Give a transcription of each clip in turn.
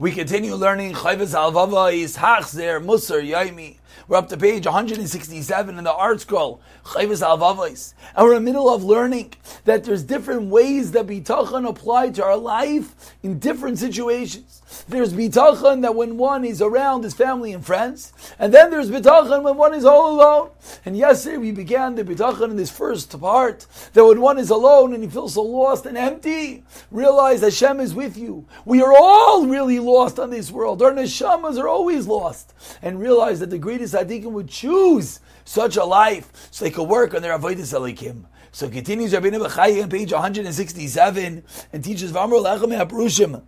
We continue learning Chayvus Alvava is Hachzer Musar Yaimi. We're up to page 167 in the ArtScroll, Chayvus Alvavais. And we're in the middle of learning that there's different ways that bitachon apply to our life in different situations. There's bitachon that when one is around his family and friends, and then there's bitachon when one is all alone. And yesterday we began the bitachon in this first part, that when one is alone and he feels so lost and empty, realize Hashem is with you. We are all really lost on this world. Our neshamas are always lost. And realize that the greatest tzaddikim would choose such a life so they could work on their avodas Elokim. So continues Rabbeinu Bechai on page 167 and teaches Vamro Lechem HaPrushim.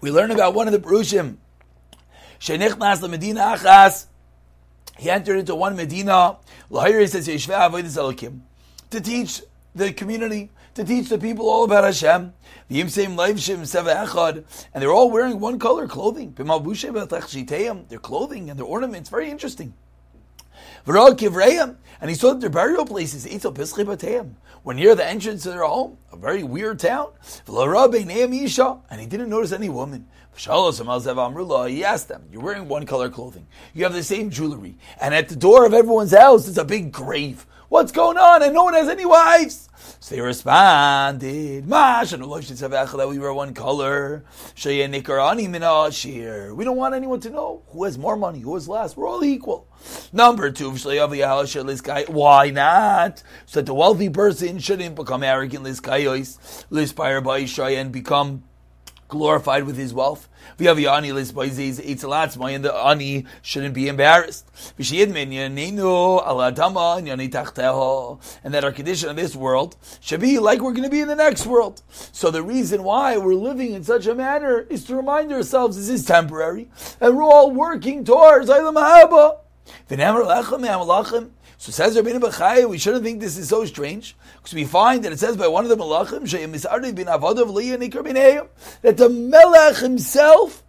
We learn about one of the Prushim. Shenichnas LeMedina Achas. He entered into one Medina. Lahir says Yeshveh avodas Elokim to teach the community, to teach the people all about Hashem. And they're all wearing one color clothing. Their clothing and their ornaments, very interesting. And he saw that their burial places were near the entrance to their home, a very weird town. And he didn't notice any woman. He asked them, You're wearing one color clothing. You have the same jewelry. And at the door of everyone's house is a big grave. What's going on? And no one has any wives. So they responded, that we were one color. We don't want anyone to know who has more money, who has less. We're all equal. Number two, why not? So that the wealthy person shouldn't become arrogant, and become glorified with his wealth. And the ani shouldn't be embarrassed. And that our condition in this world should be like we're going to be in the next world. So the reason why we're living in such a manner is to remind ourselves this is temporary, and we're all working towards Haba. So says Rabbeinu Bechai, we shouldn't think this is so strange, because we find that it says by one of the Malachim, that the Melech himself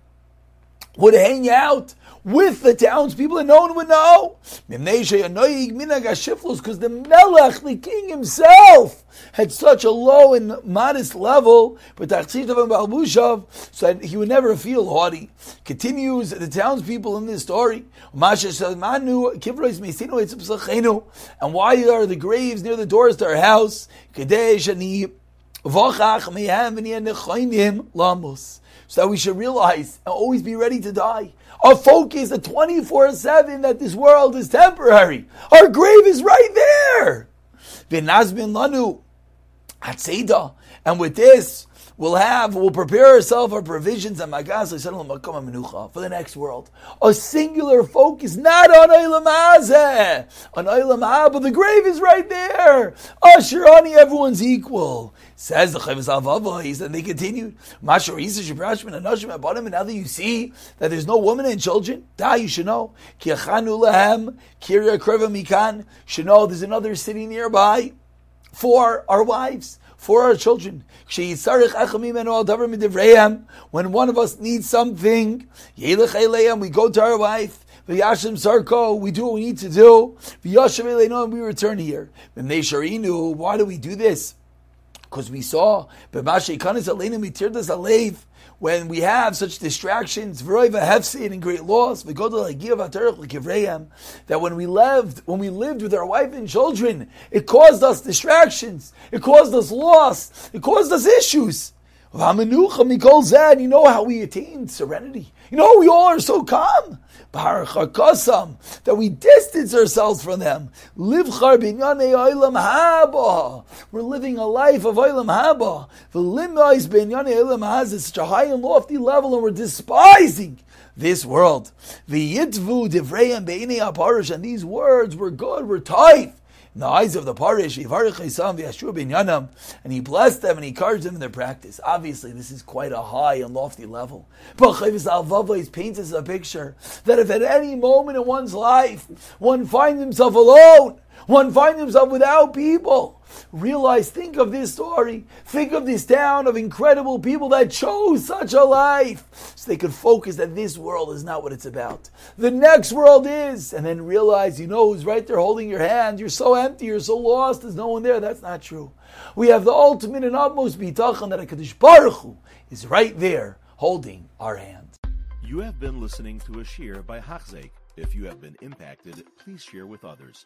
would hang out with the townspeople and no one would know. Because the Melech, the king himself, had such a low and modest level, but so that he would never feel haughty. Continues the townspeople in this story. And why are the graves near the doors to our house? So that we should realize and always be ready to die. Our focus the 24 7 that this world is temporary. Our grave is right there. And with this, we'll have, we'll prepare ourselves our provisions and magas for the next world. A singular focus, not on Eilam on Eilam but the grave is right there. Ashirani, everyone's equal. Says the Chavez Avavais, and they continued. Mashar Isa Shibrashman and Nashim Abanim, and now that you see that there's no women and children, da, you should know. Kiachanu Lahem, Kirya Kreva Mikan, should know there's another city nearby for our wives for our children. When one of us needs something, we go to our wife. We do what we need to do. And we return here. Why do we do this? Because we saw, when we have such distractions, and great loss, that when we lived, when we lived with our wife and children, it caused us distractions, it caused us loss, it caused us issues. You know how we attain serenity. You know we all are so calm that we distance ourselves from them. We're living a life of Olam Haba. It's such a high and lofty level, and we're despising this world. The Yitvu Divrei and these words were good, were tight in the eyes of the parish, and he blessed them and he encouraged them in their practice. Obviously, this is quite a high and lofty level. But Chavis Alvavais paints us a picture that if at any moment in one's life one finds himself alone, one finds himself without people, realize, think of this story. Think of this town of incredible people that chose such a life. So they could focus that this world is not what it's about. The next world is. And then realize, you know who's right there holding your hand. You're so empty, you're so lost, there's no one there. That's not true. We have the ultimate and utmost bitachon that HaKadosh Baruch Hu is right there holding our hand. You have been listening to a shiur by Hachzeik. If you have been impacted, please share with others.